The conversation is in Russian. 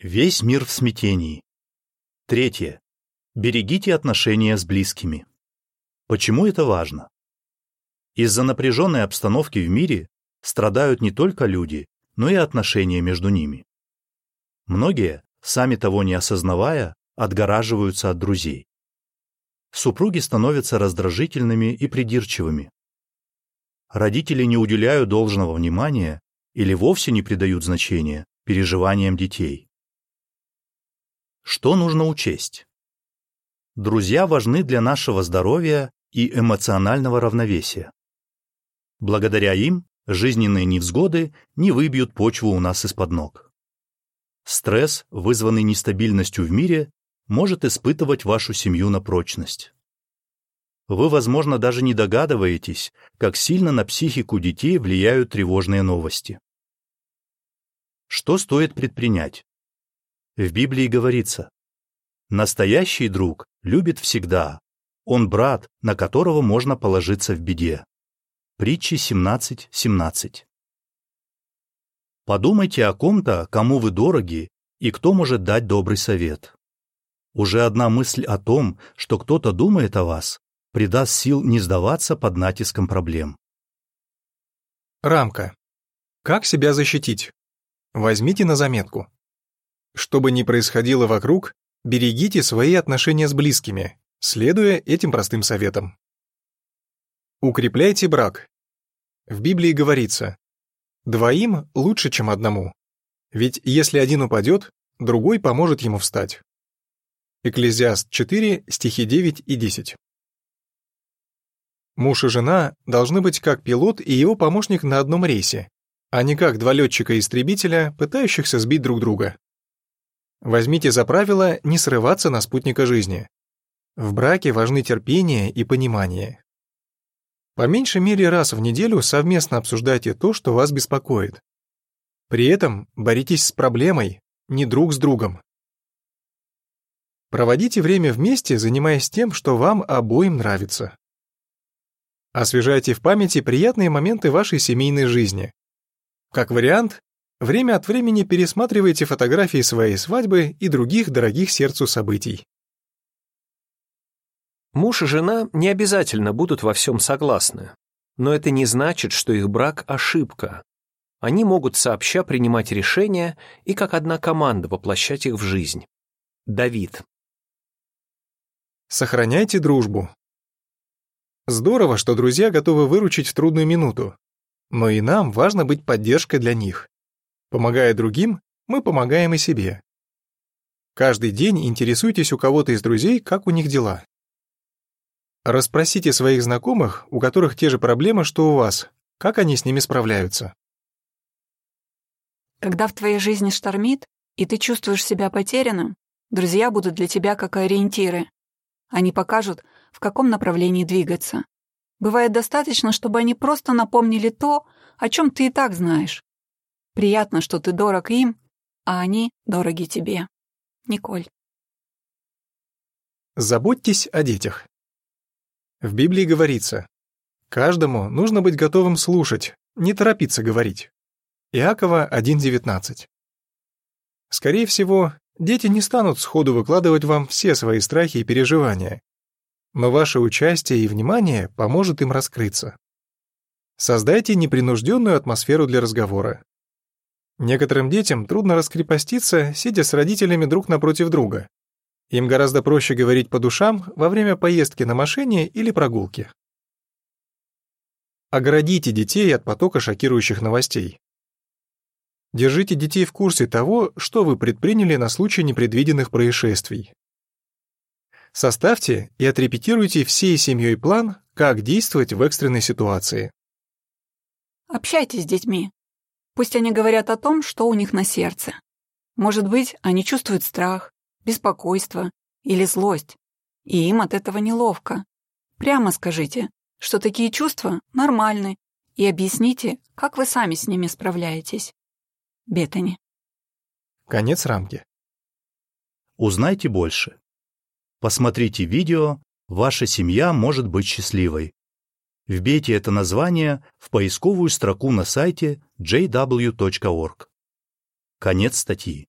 Весь мир в смятении. Третье. Берегите отношения с близкими. Почему это важно? Из-за напряженной обстановки в мире страдают не только люди, но и отношения между ними. Многие, сами того не осознавая, отгораживаются от друзей. Супруги становятся раздражительными и придирчивыми. Родители не уделяют должного внимания или вовсе не придают значения переживаниям детей. Что нужно учесть? Друзья важны для нашего здоровья и эмоционального равновесия. Благодаря им жизненные невзгоды не выбьют почву у нас из-под ног. Стресс, вызванный нестабильностью в мире, может испытывать вашу семью на прочность. Вы, возможно, даже не догадываетесь, как сильно на психику детей влияют тревожные новости. Что стоит предпринять? В Библии говорится, «Настоящий друг любит всегда, он брат, на которого можно положиться в беде». Притчи 17.17. 17. Подумайте о ком-то, кому вы дороги, и кто может дать добрый совет. Уже одна мысль о том, что кто-то думает о вас, придаст сил не сдаваться под натиском проблем. Рамка. Как себя защитить? Возьмите на заметку. Что бы ни происходило вокруг, берегите свои отношения с близкими, следуя этим простым советам. Укрепляйте брак. В Библии говорится, «Двоим лучше, чем одному, ведь если один упадет, другой поможет ему встать». Экклезиаст 4, стихи 9 и 10. Муж и жена должны быть как пилот и его помощник на одном рейсе, а не как два летчика-истребителя, пытающихся сбить друг друга. Возьмите за правило не срываться на спутника жизни. В браке важны терпение и понимание. По меньшей мере раз в неделю совместно обсуждайте то, что вас беспокоит. При этом боритесь с проблемой, не друг с другом. Проводите время вместе, занимаясь тем, что вам обоим нравится. Освежайте в памяти приятные моменты вашей семейной жизни. Как вариант, время от времени пересматривайте фотографии своей свадьбы и других дорогих сердцу событий. Муж и жена не обязательно будут во всем согласны, но это не значит, что их брак – ошибка. Они могут сообща принимать решения и как одна команда воплощать их в жизнь. Давид. Сохраняйте дружбу. Здорово, что друзья готовы выручить в трудную минуту, но и нам важно быть поддержкой для них. Помогая другим, мы помогаем и себе. Каждый день интересуйтесь у кого-то из друзей, как у них дела. Расспросите своих знакомых, у которых те же проблемы, что у вас, как они с ними справляются. Когда в твоей жизни штормит, и ты чувствуешь себя потерянным, друзья будут для тебя как ориентиры. Они покажут, в каком направлении двигаться. Бывает достаточно, чтобы они просто напомнили то, о чем ты и так знаешь. Приятно, что ты дорог им, а они дороги тебе. Николь. Заботьтесь о детях. В Библии говорится, каждому нужно быть готовым слушать, не торопиться говорить. Иакова 1.19. Скорее всего, дети не станут сходу выкладывать вам все свои страхи и переживания, но ваше участие и внимание поможет им раскрыться. Создайте непринужденную атмосферу для разговора. Некоторым детям трудно раскрепоститься, сидя с родителями друг напротив друга. Им гораздо проще говорить по душам во время поездки на машине или прогулки. Оградите детей от потока шокирующих новостей. Держите детей в курсе того, что вы предприняли на случай непредвиденных происшествий. Составьте и отрепетируйте всей семьей план, как действовать в экстренной ситуации. Общайтесь с детьми. Пусть они говорят о том, что у них на сердце. Может быть, они чувствуют страх, беспокойство или злость, и им от этого неловко. Прямо скажите, что такие чувства нормальны, и объясните, как вы сами с ними справляетесь. Беттани. Конец рамки. Узнайте больше. Посмотрите видео «Ваша семья может быть счастливой». Вбейте это название в поисковую строку на сайте jw.org. Конец статьи.